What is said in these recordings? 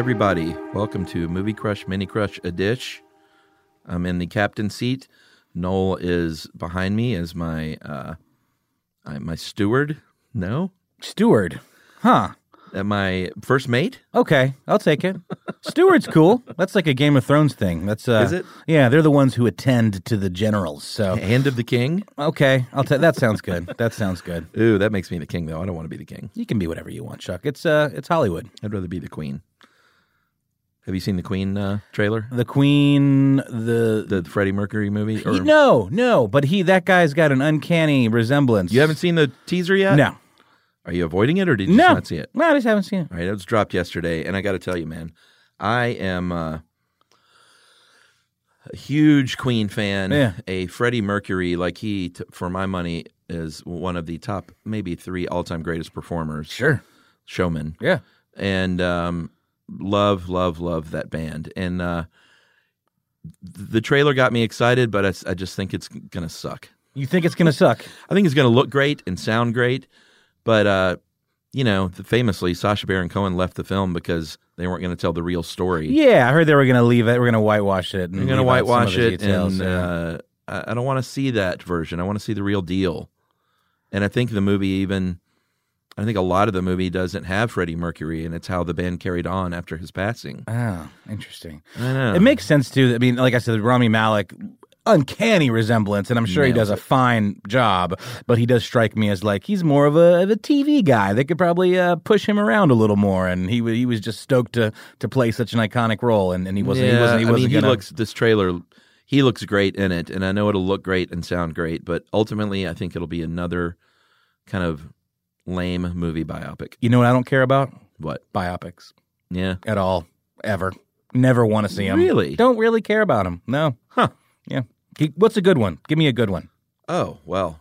Everybody. Welcome to Movie Crush Mini Crush a Dish. I'm in the captain seat. Noel is behind me as my uh, I- my steward. No, Steward. Huh. uh, my first mate. Okay, I'll take it. Steward's cool. That's like a Game of Thrones thing. That's uh, Is it? Yeah, they're the ones who attend to the generals. So Hand of the king. okay, I'll take. That sounds good. That sounds good. Ooh, that makes me the king, though. I don't want to be the king. You can be whatever you want, Chuck. It's uh, it's Hollywood. I'd rather be the queen. Have you seen the Queen uh, trailer? The Queen, the The Freddie Mercury movie? Or, He- no, no, but he that guy's got an uncanny resemblance. You haven't seen the teaser yet? No, Are you avoiding it, or did you no, just not see it? No, I just haven't seen it. All right, it was dropped yesterday, and I got to tell you, man, I am uh, a huge Queen fan. Yeah. A Freddie Mercury, like he, t- for my money, is one of the top, maybe three all-time greatest performers, Sure. showman, Yeah. and um, love, love, love that band. And uh, the trailer got me excited, but I, I just think it's gonna suck. You think it's gonna suck? I think it's going to look great and sound great, but uh, you know, famously, Sacha Baron Cohen left the film because they weren't going to tell the real story. Yeah, I heard they were gonna leave it. We're gonna whitewash it. and They're going to leave out some whitewash it, details, and yeah. uh, I I don't want to see that version. I want to see the real deal. And I think the movie even, I think a lot of the movie doesn't have Freddie Mercury, and it's how the band carried on after his passing. Oh, interesting. I know. It makes sense too. I mean, like I said, Rami Malek, uncanny resemblance, and I'm sure he does a fine job. But he does strike me as like he's more of a, of a TV guy. They could probably uh, push him around a little more, and he wa- he was just stoked to to play such an iconic role, and, and he wasn't. he wasn't. He I wasn't mean, gonna, he looks this trailer. He looks great in it, and I know it'll look great and sound great. But ultimately, I think it'll be another kind of lame movie biopic. You know what I don't care about What? biopics Yeah. at all, ever. Never want to see them. Really? Don't really care about them. No. Huh. Yeah. What's a good one? Give me a good one. Oh well.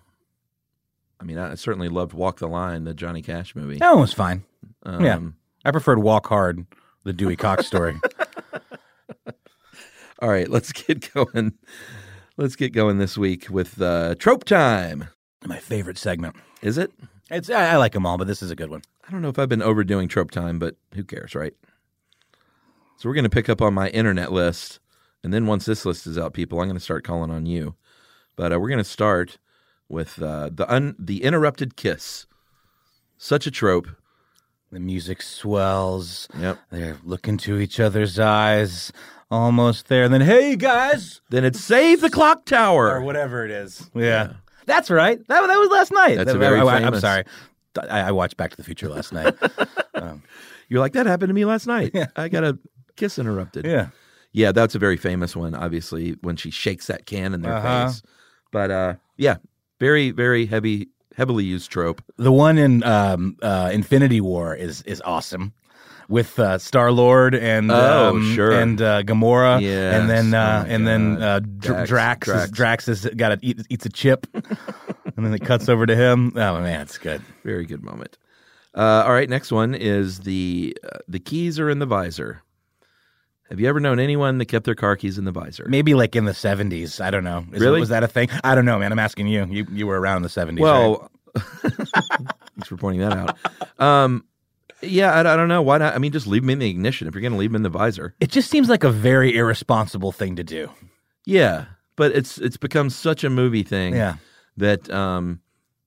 I mean, I certainly loved Walk the Line, the Johnny Cash movie. That one was fine. Um, yeah. I preferred Walk Hard, the Dewey Cox story. All right, let's get going. Let's get going this week with uh, trope time. My favorite segment. Is it? It's I, I like them all, but this is a good one. I don't know if I've been overdoing trope time, but who cares, right? So we're going to pick up on my internet list, and then once this list is out, people, I'm going to start calling on you. But uh, we're going to start with uh, the un- the interrupted kiss. Such a trope. The music swells. Yep. They're looking to each other's eyes, almost there. And then, hey guys, Then it's save the clock tower. or whatever it is. Yeah, that's right. That that was last night. That's a That- very I, am sorry. I, I watched Back to the Future last night. um, You're like, that happened to me last night. I got a kiss interrupted. Yeah. Yeah, that's a very famous one, obviously, when she shakes that can in their Uh-huh. face. But uh, yeah, very, very heavy, heavily used trope. The one in um, uh, Infinity War is is awesome. With uh, Star Lord and Oh, um, sure. and uh, Gamora, Yes. and then uh, Oh, and then God. uh, Dr- Drax. Drax has got to eat, eats a chip, and then it cuts over to him. Oh man, it's good. Very good moment. Uh, all right, next one is the uh, the keys are in the visor. Have you ever known anyone that kept their car keys in the visor? Maybe like in the seventies. I don't know. Is it- Really? was that a thing? I don't know, man. I'm asking you. You you were around in the seventies. Well, thanks for pointing that out. Um, yeah, I, I don't know why not. I mean, just leave them in the ignition if you're going to leave them in the visor. it just seems like a very irresponsible thing to do. Yeah, but it's it's become such a movie thing. Yeah. that um,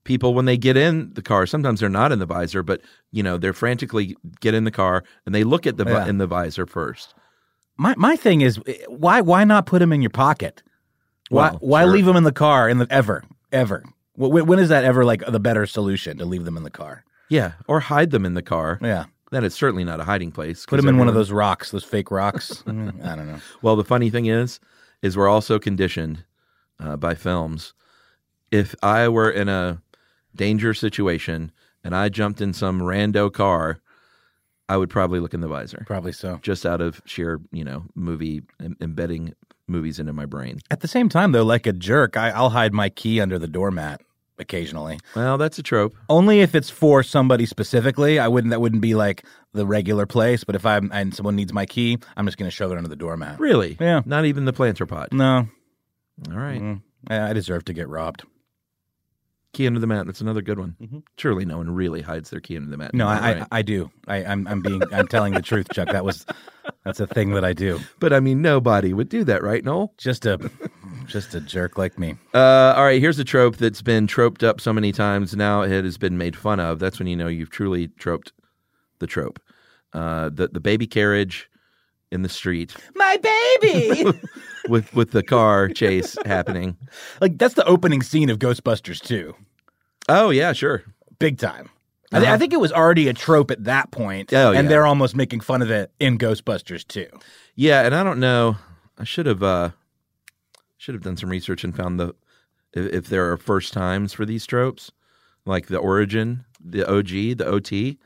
people when they get in the car, sometimes they're not in the visor, but you know they're frantically get in the car and they look at the Yeah. in the visor first. My my thing is eh, why why not put them in your pocket? Why Well, why sure. leave them in the car in the ever ever? When, when is that ever like the better solution to leave them in the car? Yeah, or hide them in the car. Yeah, That is certainly not a hiding place. Put them in one of those rocks, those fake rocks. Mm, I don't know. Well, the funny thing is, is we're also conditioned uh, by films. If I were in a danger situation and I jumped in some rando car, I would probably look in the visor, Probably so. just out of sheer, you know, movie em- embedding movies into my brain. At the same time, though, like a jerk, I, I'll hide my key under the doormat occasionally. Well, that's a trope. Only if it's for somebody specifically. I wouldn't. That wouldn't be like the regular place. But if I'm and someone needs my key, I'm just going to shove it under the doormat. Really? Yeah. Not even the planter pot. No, All right. Mm, I deserve to get robbed. Key under the mat. That's another good one. Surely no one really hides their key under the mat. Mm-hmm. No, I, right? I, I do. I, I'm, I'm being, I'm telling the truth, Chuck. That was, that's a thing that I do. But I mean, nobody would do that, right, Noel? Just a, just a jerk like me. Uh, all right, here's a trope that's been troped up so many times now it has been made fun of. That's when you know you've truly troped the trope. Uh, the the baby carriage in the street My baby. with with the car chase happening. like that's the opening scene of Ghostbusters 2. Oh yeah, sure. Big time. I, thi- I think it was already a trope at that point, Oh, and yeah. they're almost making fun of it in Ghostbusters 2. Yeah, and I don't know. I should have uh, should have done some research and found the if, if there are first times for these tropes, like the origin, the OG, the OT.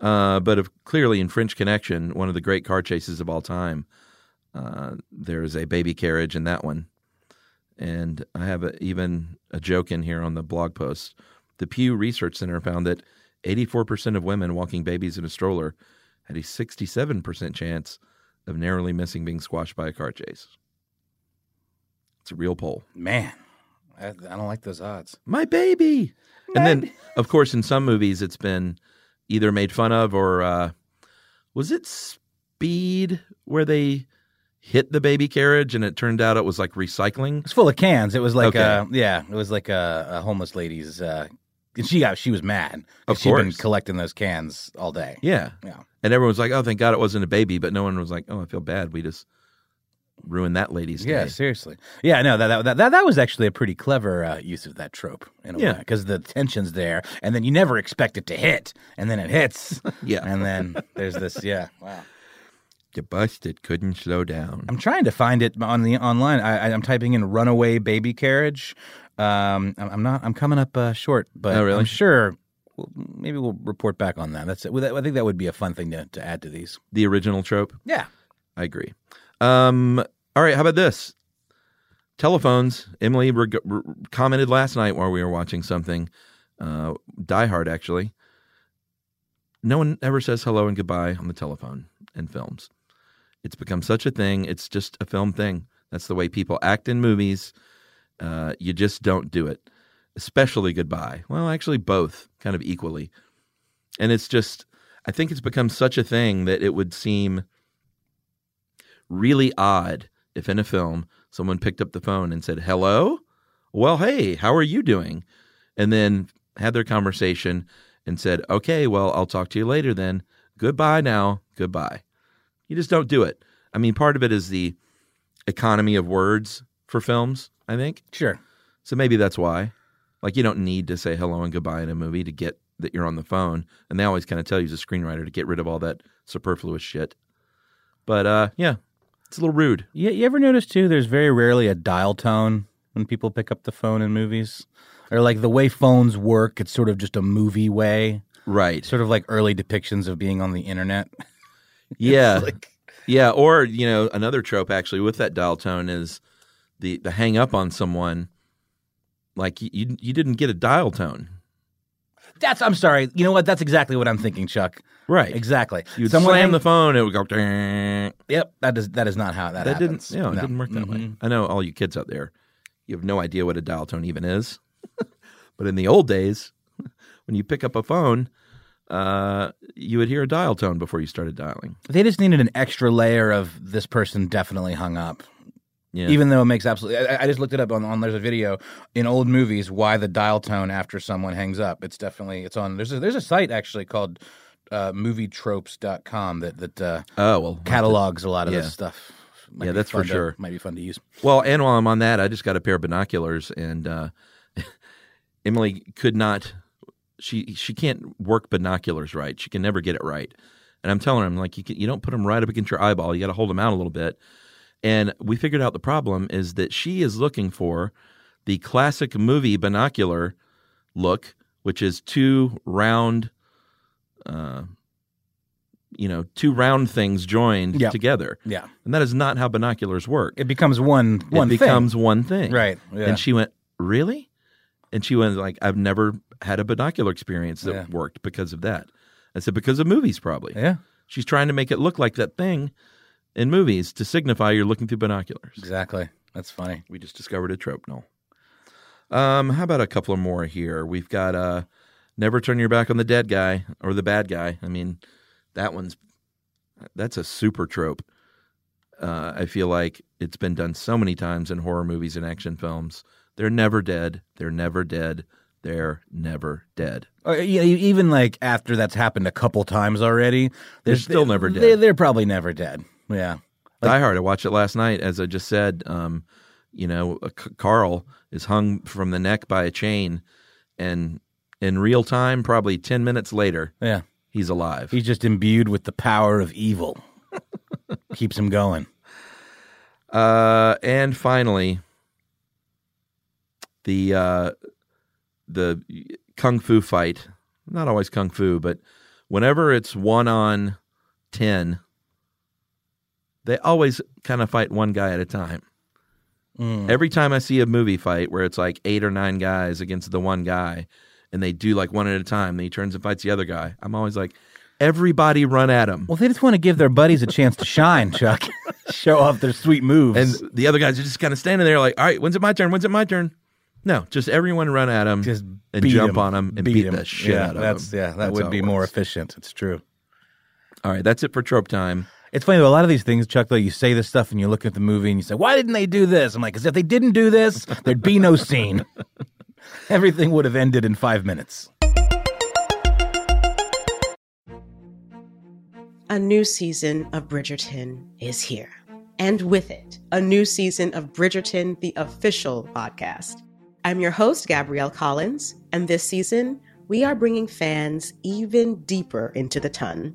Uh, but of clearly in French Connection, one of the great car chases of all time, uh, there is a baby carriage in that one, and I have a, even a joke in here on the blog post. The Pew Research Center found that 84% of women walking babies in a stroller had a 67% chance of narrowly missing being squashed by a car chase. It's a real poll. Man, I, I don't like those odds. My baby. And then, of course, in some movies, it's been either made fun of or uh, was it Speed where they hit the baby carriage and it turned out it was like recycling? It's full of cans. It was like Okay. a yeah, it was like a, a homeless lady's. Uh, and she got she was mad. Of she'd been course. collecting those cans all day. Yeah. Yeah. And everyone was like, oh, thank God it wasn't a baby. But no one was like, oh, I feel bad. We just ruined that lady's day. Yeah, seriously. Yeah, no, that that that, that was actually a pretty clever uh, use of that trope in a Yeah. way because the tension's there, and then you never expect it to hit, and then it hits. Yeah. and then there's this. Yeah, wow. You busted, couldn't slow down. I'm trying to find it on the online. I, I- I'm typing in "runaway baby carriage." Um, I'm I'm not. I'm coming up uh, short, but Oh, really? I'm sure. Well, maybe we'll report back on that. That's it. I think that would be a fun thing to, to add to these. the original trope. Yeah. I agree. Um, all right, how about this? Telephones. Emily reg- r- commented last night while we were watching something. Uh, Die Hard, actually. No one ever says hello and goodbye on the telephone in films. It's become such a thing. It's just a film thing. That's the way people act in movies. Uh, you just don't do it, especially goodbye. Well, actually, both kind of equally. And it's just, I think it's become such a thing that it would seem really odd if in a film someone picked up the phone and said, Hello? Well, hey, how are you doing? And then had their conversation and said, Okay, well, I'll talk to you later then. Goodbye now. Goodbye. You just don't do it. I mean, part of it is the economy of words for films, I think. Sure. So maybe that's why. Like, you don't need to say hello and goodbye in a movie to get that you're on the phone, and they always kind of tell you as a screenwriter to get rid of all that superfluous shit. But uh, yeah, it's a little rude. You, you ever notice too? There's very rarely a dial tone when people pick up the phone in movies, or like the way phones work. It's sort of just a movie way, Right. sort of like early depictions of being on the internet. Yeah. like Yeah, or you know, another trope actually with that dial tone is the the hang up on someone. Like you, you didn't get a dial tone, that's. I'm sorry. You know what? That's exactly what I'm thinking, Chuck. right? Exactly. You'd Someone slam hang- the phone, it would go. "Ding." Yep. That is that is not how that. That didn't, happens. you know, it No. didn't work that way. Mhm. I know all you kids out there, you have no idea what a dial tone even is. but in the old days, when you pick up a phone, uh, you would hear a dial tone before you started dialing. They just needed an extra layer of this person definitely hung up. Yeah, Even though it makes absolutely, I, I just looked it up on, on. There's a video in old movies why the dial tone after someone hangs up. It's definitely it's on. There's a, there's a site actually called uh, movietropes.com that that uh, oh well, catalogs a lot of Yeah. this stuff. Might Yeah, that's for to- sure. might be fun to use. Well, and while I'm on that, I just got a pair of binoculars, and uh, Emily could not. She she can't work binoculars right. She can never get it right. And I'm telling her, I'm like, you can, you don't put them right up against your eyeball. You got to hold them out a little bit. And we figured out the problem is that she is looking for the classic movie binocular look, which is two round, uh, you know, two round things joined Yeah. together. Yeah, And that is not how binoculars work it becomes one one it thing. becomes one thing. right. Yeah. And she went, Really? And she went like, I've never had a binocular experience that Yeah. worked because of that. I said, Because of movies, probably. yeah, She's trying to make it look like that thing in movies to signify you're looking through binoculars. exactly. That's funny. We just discovered a trope, Noel. Um, how about a couple of more here? We've got uh never turn your back on the dead guy or the bad guy. I mean, that one's that's a super trope. Uh, I feel like it's been done so many times in horror movies and action films. They're never dead. They're never dead. They're never dead. Or, yeah, even like after that's happened a couple times already, They're still never dead. They, they're probably never dead. Yeah. Die Hard. I watched it last night. As I just said, um, you know, C- Carl is hung from the neck by a chain, and in real time, probably ten minutes later, Yeah. he's alive. He's just imbued with the power of evil. Keeps him going. Uh, and finally, the uh, the kung fu fight. Not always kung fu, but whenever it's one on ten, they always kind of fight one guy at a time. Mm. Every time I see a movie fight where it's like eight or nine guys against the one guy, and they do like one at a time, then he turns and fights the other guy. I'm always like, everybody run at him. Well, they just want to give their buddies a chance to shine, Chuck. Show off their sweet moves. And the other guys are just kind of standing there like, all right, when's it my turn? When's it my turn? No, just everyone run at him just and jump him. on him and beat, the shit yeah, out of him. that's, him. Yeah, that That's would be more efficient. It's true. All right, that's it for trope time. It's funny though. A lot of these things, Chuck. Though you say this stuff and you look at the movie and you say, "Why didn't they do this?" I'm like, "Because if they didn't do this, there'd be no scene. Everything would have ended in five minutes." A new season of Bridgerton is here. And with it, a new season of Bridgerton, the official podcast. I'm your host, Gabrielle Collins, and this season, we are bringing fans even deeper into the ton.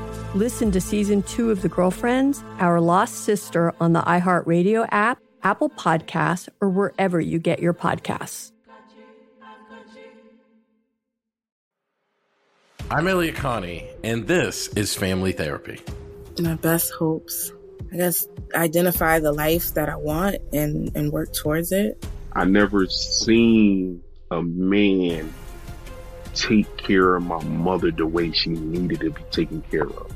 Listen to season two of The Girlfriends, Our Lost Sister on the iHeartRadio app, Apple Podcasts, or wherever you get your podcasts. I'm Elliott Connie, and this is Family Therapy. My best hopes, I guess, identify the life that I want and, and work towards it. I never seen a man take care of my mother the way she needed to be taken care of.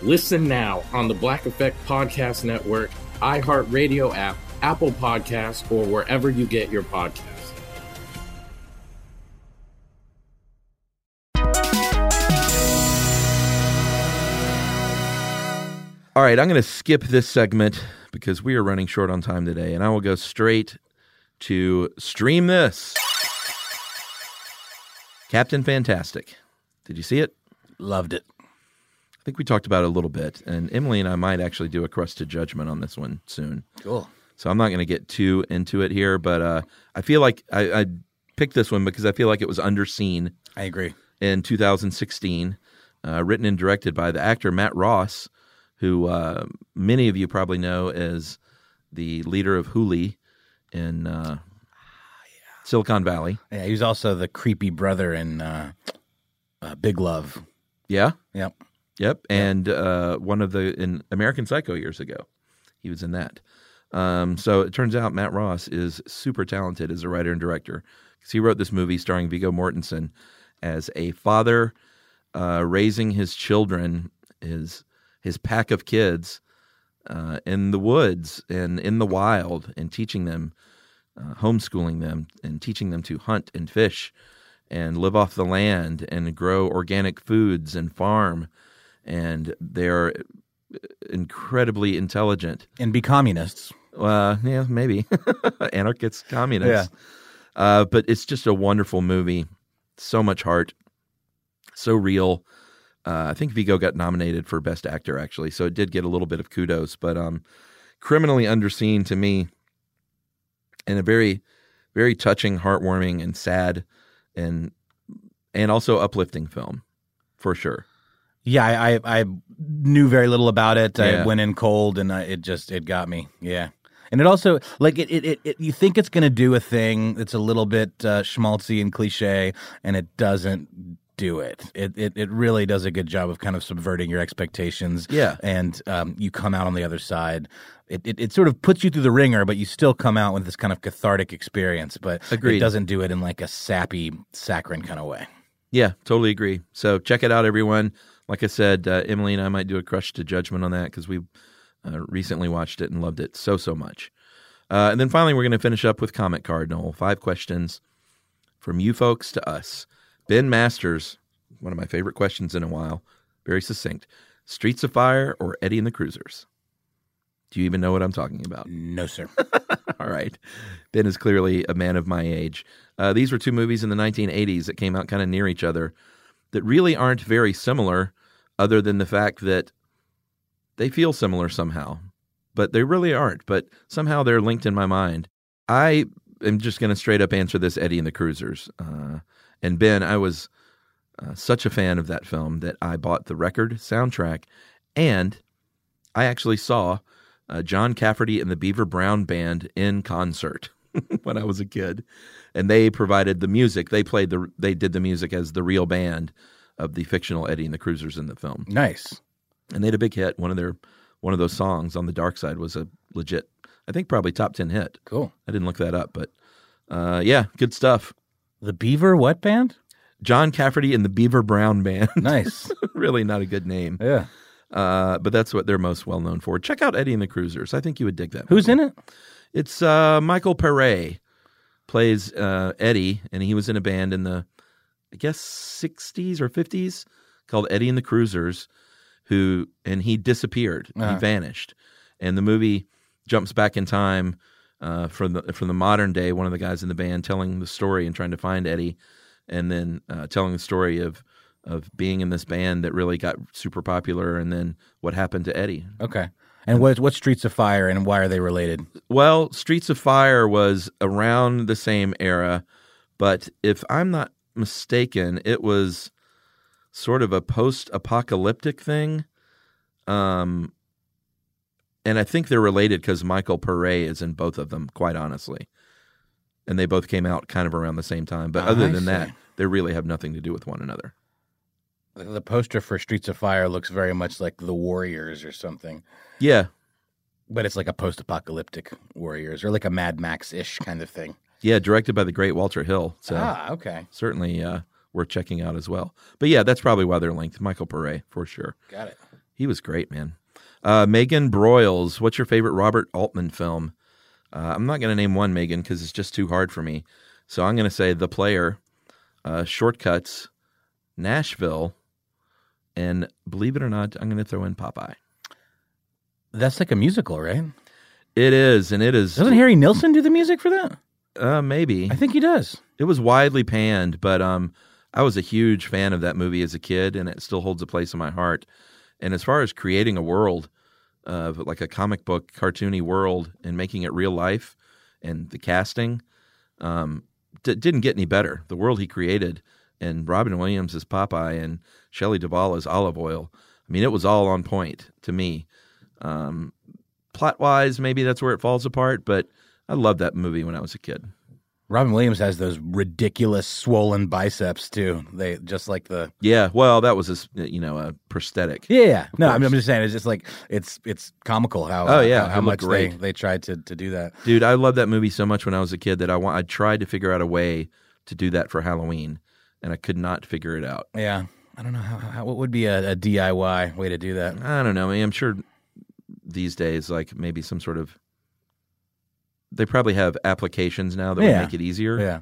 Listen now on the Black Effect Podcast Network, iHeartRadio app, Apple Podcasts, or wherever you get your podcasts. All right, I'm going to skip this segment because we are running short on time today, and I will go straight to stream this. Captain Fantastic. Did you see it? Loved it. I think we talked about it a little bit, and Emily and I might actually do a crush to judgment on this one soon. Cool. So I'm not going to get too into it here, but uh, I feel like I, I picked this one because I feel like it was underseen. I agree. In 2016, uh, written and directed by the actor Matt Ross, who uh, many of you probably know as the leader of Hooli in uh, Silicon Valley. Yeah, he was also the creepy brother in uh, uh, Big Love. Yeah. Yep. Yep. And uh, one of the in American Psycho years ago, he was in that. Um, so it turns out Matt Ross is super talented as a writer and director because he wrote this movie starring Viggo Mortensen as a father uh, raising his children, his his pack of kids uh, in the woods and in the wild, and teaching them, uh, homeschooling them, and teaching them to hunt and fish, and live off the land and grow organic foods and farm, and they're incredibly intelligent and be communists. Uh, yeah, maybe anarchists, communists. Yeah. Uh, but it's just a wonderful movie. So much heart, so real. Uh, I think Viggo got nominated for Best Actor actually, so it did get a little bit of kudos. But um, criminally underseen to me, and a very, very touching, heartwarming, and sad, and and also uplifting film, for sure. Yeah, I, I, I knew very little about it. Yeah. I went in cold, and uh, it just it got me. Yeah, and it also like it it, it, it you think it's going to do a thing that's a little bit uh, schmaltzy and cliche, and it doesn't do it. It, it it really does a good job of kind of subverting your expectations. Yeah, and um, you come out on the other side. It, it, it sort of puts you through the wringer, but you still come out with this kind of cathartic experience. But Agreed. it doesn't do it in like a sappy, saccharine kind of way. Yeah, totally agree. So check it out, everyone. Like I said, uh, Emily and I might do a crush to judgment on that because we uh, recently watched it and loved it so so much. Uh, and then finally, we're going to finish up with comment card. Noel, five questions from you folks to us. Ben Masters, one of my favorite questions in a while, very succinct. Streets of Fire or Eddie and the Cruisers? Do you even know what I'm talking about? No, sir. All right. Ben is clearly a man of my age. Uh, these were two movies in the 1980s that came out kind of near each other that really aren't very similar, other than the fact that they feel similar somehow, but they really aren't. But somehow they're linked in my mind. I am just going to straight up answer this Eddie and the Cruisers. Uh, and Ben, I was uh, such a fan of that film that I bought the record soundtrack and I actually saw uh, John Cafferty and the Beaver Brown Band in concert when I was a kid, and they provided the music. They played the they did the music as the real band of the fictional Eddie and the Cruisers in the film. Nice. And they had a big hit. One of their one of those songs on the dark side was a legit, I think probably top ten hit. Cool. I didn't look that up, but uh, yeah, good stuff. The Beaver what band? John Cafferty and the Beaver Brown Band. Nice. really not a good name. Yeah. Uh, but that's what they're most well known for. Check out Eddie and the Cruisers. I think you would dig that. Who's in it? It's uh, Michael Paré plays uh, Eddie, and he was in a band in the, I guess, 60s or 50s called Eddie and the Cruisers, who, and he disappeared. Uh-huh. He vanished. And the movie jumps back in time uh, from the from the modern day. One of the guys in the band telling the story and trying to find Eddie, and then uh, telling the story of of being in this band that really got super popular, and then what happened to Eddie. Okay. And what what Streets of Fire and why are they related? Well, Streets of Fire was around the same era, but if I'm not mistaken, it was sort of a post-apocalyptic thing. Um, and I think they're related because Michael Paré is in both of them, quite honestly. And they both came out kind of around the same time. But other I than that, they really have nothing to do with one another. The- The poster for Streets of Fire looks very much like The Warriors or something, Yeah. but it's like a post-apocalyptic Warriors or like a Mad Max-ish kind of thing. Yeah, directed by the great Walter Hill. So Ah, okay. certainly uh, worth checking out as well. But yeah, that's probably why they're linked. Michael Paré, for sure. Got it. He was great, man. Uh, Megan Broyles, what's your favorite Robert Altman film? Uh, I'm not going to name one, Megan, because it's just too hard for me. So I'm going to say The Player, uh, Shortcuts, Nashville, and believe it or not, I'm going to throw in Popeye. That's like a musical, right? It is, and it is. Doesn't Harry Nilsson do the music for that? Uh, maybe. I think he does. It was widely panned, but um, I was a huge fan of that movie as a kid, and it still holds a place in my heart. And as far as creating a world, uh, like a comic book, cartoony world, and making it real life, and the casting, um, d- didn't get any better. The world he created, and Robin Williams as Popeye, and Shelley Duvall as Olive Oyl. I mean, it was all on point to me. Um, plot wise, maybe that's where it falls apart, but I loved that movie when I was a kid. Robin Williams has those ridiculous swollen biceps too. They just like the Yeah, well, that was a you know a prosthetic. yeah. Of No, I'm, course. I'm just saying it's just like it's it's comical how Oh, yeah, how, how much looked they, they tried to to do that. Dude, I loved that movie so much when I was a kid that I wa- I tried to figure out a way to do that for Halloween, and I could not figure it out. Yeah, I don't know how, how what would be a, a DIY way to do that. I don't know. I mean, I'm sure these days, like maybe some sort of, they probably have applications now that Yeah. would make it easier. Yeah.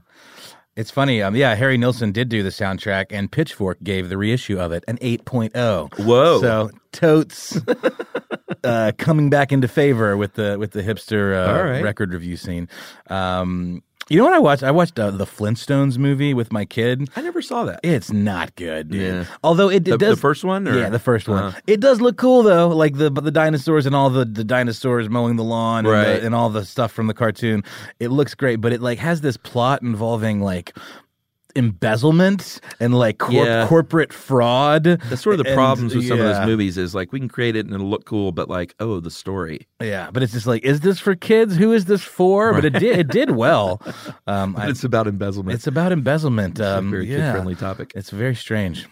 It's funny. Um, yeah, Harry Nilsson did do the soundtrack, and Pitchfork gave the reissue of it an 8.0. Whoa. So totes uh, coming back into favor with the with the hipster uh, right. record review scene. Um, you know what I watched? I watched uh, the Flintstones movie with my kid. I never saw that. It's not good, dude. Yeah. Although it, it The- does the first one, or- yeah, the first one. Uh-huh. It does look cool though, like the the dinosaurs and all the, the dinosaurs mowing the lawn and, the, and all the stuff from the cartoon. It looks great, but it like has this plot involving like embezzlement and like corp- Yeah. corporate fraud. That's sort of the And, problems with some of those movies is like we can create it and it'll look cool, but like, oh, the story. Yeah, but it's just like, is this for kids? Who is this for? But it did it did well. Um, But I- it's about embezzlement. it's about embezzlement. a Um, very yeah. kid-friendly topic. It's very strange.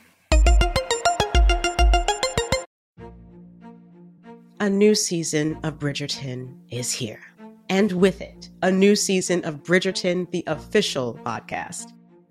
A new season of Bridgerton is here. And with it, a new season of Bridgerton, the official podcast.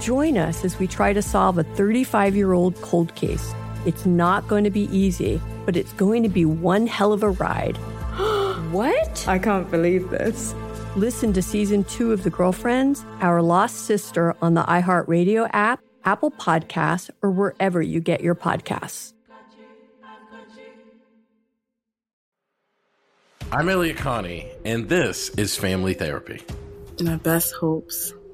Join us as we try to solve a 35 year old cold case. It's not going to be easy, but it's going to be one hell of a ride. what? I can't believe this. Listen to season two of The Girlfriends, Our Lost Sister on the iHeartRadio app, Apple Podcasts, or wherever you get your podcasts. I'm Elliott Connie, and this is Family Therapy. My best hopes.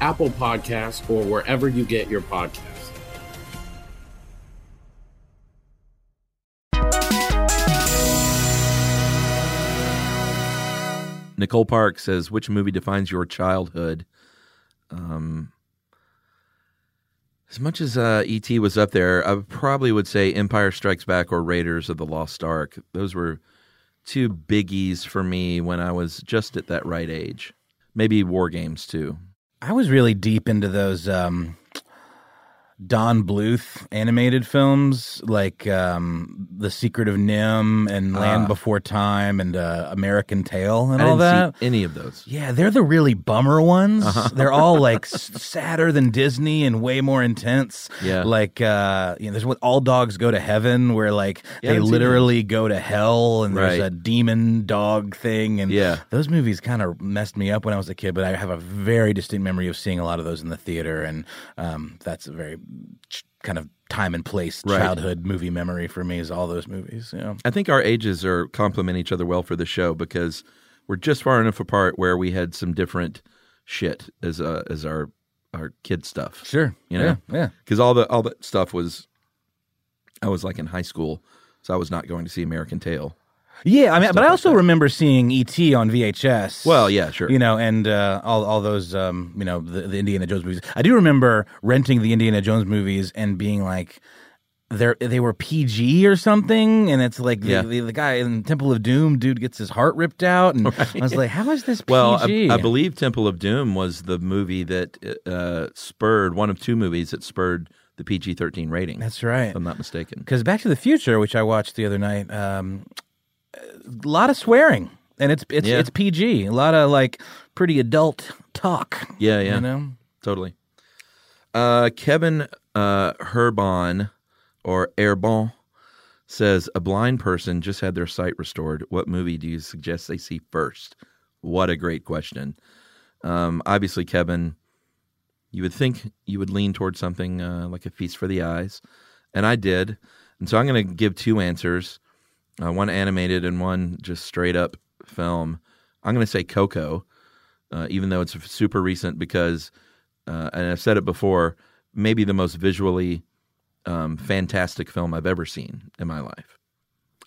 Apple Podcasts, or wherever you get your podcasts. Nicole Park says, "Which movie defines your childhood?" Um, as much as uh, ET was up there, I probably would say Empire Strikes Back or Raiders of the Lost Ark. Those were two biggies for me when I was just at that right age. Maybe War Games too. I was really deep into those um, Don Bluth animated films like um, The Secret of NIMH and Land Ah. Before Time and uh, American Tail and I all didn't that. see any of those. Yeah, they're the really bummer ones. Uh-huh. They're all like sadder than Disney and way more intense. Yeah. Like uh you know, there's what all dogs go to heaven where like Yeah, they literally go to hell and there's Right. a demon dog thing and Yeah. those movies kind of messed me up when I was a kid, but I have a very distinct memory of seeing a lot of those in the theater and um that's a very kind of time and place Right. childhood movie memory for me is all those movies, you know. I think our ages are complement each other well for the show because we're just far enough apart where we had some different shit as uh, as our our kid stuff. Sure. you know, Yeah, yeah. Because all the all that stuff was, I was like in high school, so I was not going to see American Tail. Yeah, I mean, but I like also remember seeing ET on VHS. Well, yeah, sure. You know, and uh, all all those um, you know the, the Indiana Jones movies. I do remember renting the Indiana Jones movies and being like. They they were PG or something, and it's like the, Yeah. the, the guy in Temple of Doom, dude gets his heart ripped out, and I was like, "How is this PG?" Well, I, I believe Temple of Doom was the movie that uh, spurred one of two movies that spurred the PG thirteen rating. That's right. If I'm not mistaken. Because Back to the Future, which I watched the other night, um, a lot of swearing, and it's it's Yeah. it's PG. A lot of like pretty adult talk. Yeah, yeah, You know, totally. Uh, Kevin uh, Herbon or Airbon says a blind person just had their sight restored. What movie do you suggest they see first? What a great question. Um, obviously, Kevin, you would think you would lean towards something uh, like a feast for the eyes, and I did. And so I'm going to give two answers: uh, one animated and one just straight up film. I'm going to say Coco, uh, even though it's super recent because, uh, and I've said it before, maybe the most visually um, fantastic film I've ever seen in my life.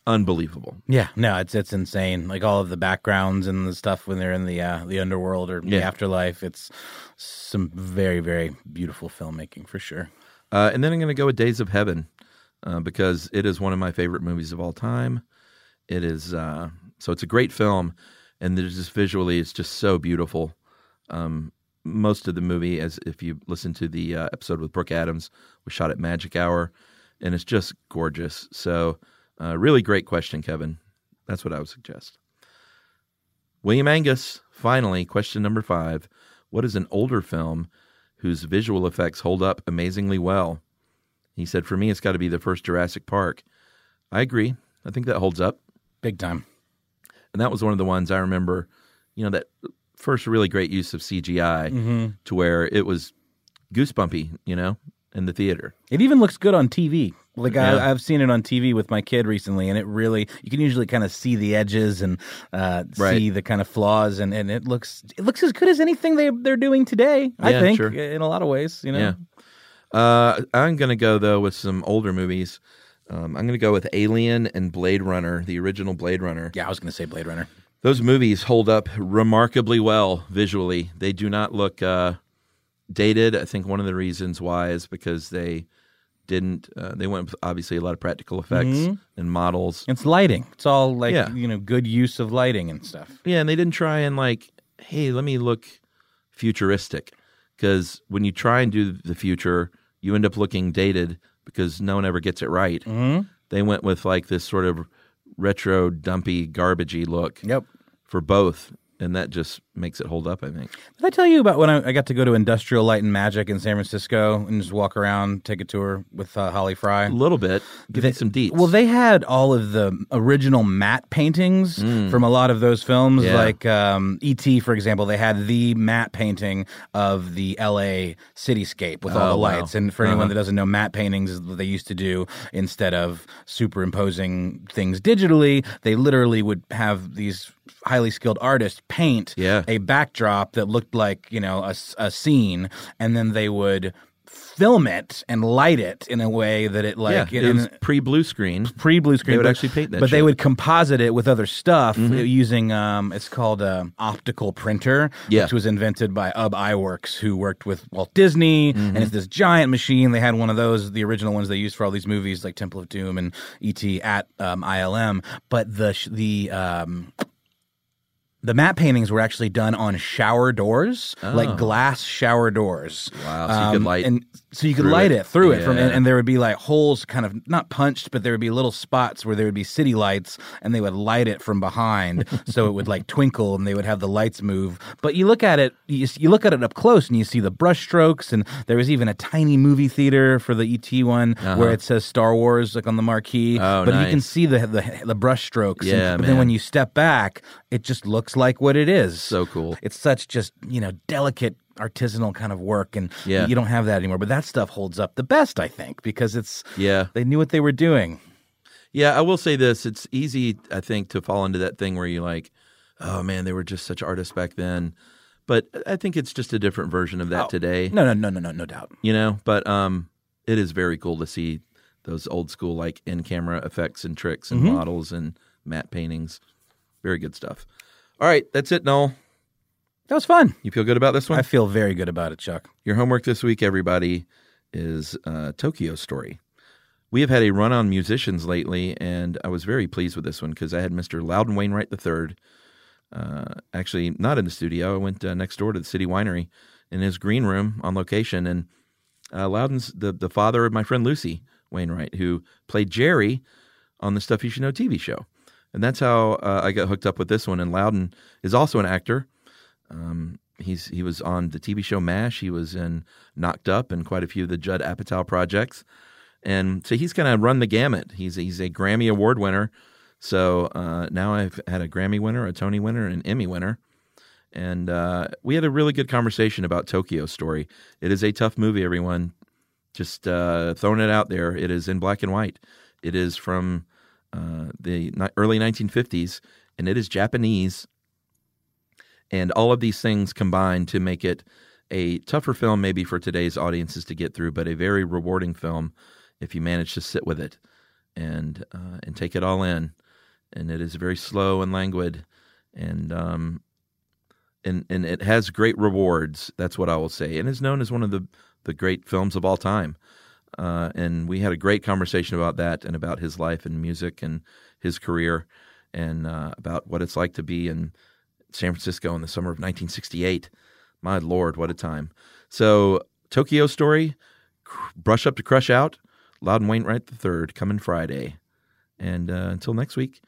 unbelievable. Yeah, no, it's it's insane. Like all of the backgrounds and the stuff when they're in the uh, the underworld or the afterlife. It's some very very beautiful filmmaking for sure. Uh, and then I'm going to go with Days of Heaven uh, because it is one of my favorite movies of all time. It is uh, so it's a great film, and there's just visually it's just so beautiful. Um, most of the movie, as if you listen to the uh, episode with Brooke Adams, was shot at Magic Hour, and it's just gorgeous. So, uh, really great question, Kevin. That's what I would suggest. William Angus, finally, question number five. What is an older film whose visual effects hold up amazingly well? He said, For me, it's got to be the first Jurassic Park. I agree. I think that holds up. Big time. And that was one of the ones I remember, you know, that first really great use of CGI Mhm. to where it was goosebumpy, you know, in the theater. It even looks good on TV. Like Yeah. I, I've seen it on TV with my kid recently, and it really you can usually kind of see the edges and uh, Right. see the kind of flaws, and, and it looks it looks as good as anything they they're doing today. I think sure. in a lot of ways. You know, Yeah. Uh, I'm going to go, though, with some older movies. Um, I'm going to go with Alien and Blade Runner, the original Blade Runner. Yeah, I was going to say Blade Runner. Those movies hold up remarkably well visually. They do not look uh, dated. I think one of the reasons why is because they didn't. Uh, they went with obviously a lot of practical effects Mhm. and models. It's lighting. It's all like Yeah. you know good use of lighting and stuff. Yeah, and they didn't try and like, hey, let me look futuristic. Because when you try and do the future, you end up looking dated because no one ever gets it right. Mhm. They went with like this sort of retro, dumpy, garbagey look. Yep. For both, and that just makes it hold up. I think. Did I tell you about when I, I got to go to Industrial Light and Magic in San Francisco and just walk around, take a tour with uh, Holly Frey? A little bit. Give me some deets. Well, they had all of the original matte paintings from a lot of those films, Mm. Yeah. like um, E.T., for example. They had the matte painting of the L.A. cityscape with all Oh, the wow. lights. And for anyone Uh-huh. that doesn't know, matte paintings is what they used to do instead of superimposing things digitally. They literally would have these highly skilled artists paint Yeah. A backdrop that looked like you know a scene, and then they would film it and light it in a way that it like yeah, it was pre blue screen. pre blue screen. They would but- actually paint that but they would composite it with other stuff Mhm. using um, it's called um optical printer, Yeah. which was invented by Ub Iwerks, who worked with Walt Disney, Mm-hmm. and it's this giant machine. They had one of those, the original ones they used for all these movies like Temple of Doom and E.T. at um, ILM. But the sh- the um, the matte paintings were actually done on shower doors, Oh. like glass shower doors. Wow, so you could um, light and so you could light it. it, through it from, and, and there would be like holes, kind of not punched, but there would be little spots where there would be city lights, and they would light it from behind, so it would like twinkle, and they would have the lights move. But you look at it, you, you look at it up close, and you see the brush strokes, and there was even a tiny movie theater for the ET one Uh-huh. where it says Star Wars like on the marquee, Oh, but you can see the the, the brush strokes. and- Yeah, but then when you step back, it just looks like what it is. So cool. It's such just you know delicate artisanal kind of work, and Yeah. you don't have that anymore. But that stuff holds up the best, I think, because it's Yeah. they knew what they were doing. Yeah, I will say this. It's easy, I think, to fall into that thing where you like, oh man, they were just such artists back then. But I think it's just a different version of that Oh, today. No, no, no, no, no, no doubt. You know, but um, it is very cool to see those old school like in camera effects and tricks and Mhm. models and matte paintings. Very good stuff. All right, that's it, Noel. That was fun. You feel good about this one? I feel very good about it, Chuck. Your homework this week, everybody, is uh, Tokyo Story. We have had a run on musicians lately, and I was very pleased with this one because I had Mr. Loudon Wainwright III. Uh, actually, not in the studio. I went uh, next door to the City Winery in his green room on location, and uh, Loudon's the the father of my friend Lucy Wainwright, who played Jerry on the Stuff You Should Know TV show, and that's how uh, I got hooked up with this one. And Loudon is also an actor. Um, he's he was on the TV show MASH. He was in Knocked Up and quite a few of the Judd Apatow projects, and so he's kind of run the gamut. He's he's a Grammy Award winner. So uh, now I've had a Grammy winner, a Tony winner, an Emmy winner, and uh, we had a really good conversation about Tokyo Story. It is a tough movie, everyone. Just uh, throwing it out there. It is in black and white. It is from uh, the early 1950s, and it is Japanese and all of these things combine to make it a tougher film maybe for today's audiences to get through but a very rewarding film if you manage to sit with it and uh, and take it all in. And it is very slow and languid, and um, and and it has great rewards. That's what I will say, and is known as one of the the great films of all time. Uh, and we had a great conversation about that and about his life and music and his career and uh, about what it's like to be in San Francisco in the summer of 1968. My lord, what a time! So Tokyo Story, Brush Up to Crush Out, Loudon Wainwright III coming Friday. And uh, until next week,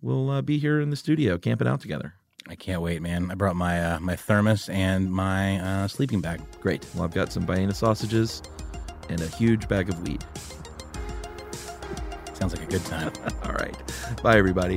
we'll uh, be here in the studio camping out together. I can't wait, man. I brought my uh, my thermos and my uh, sleeping bag. Great. Well, I've got some Vienna sausages and a huge bag of weed. Sounds like a good time. All right. Bye, everybody.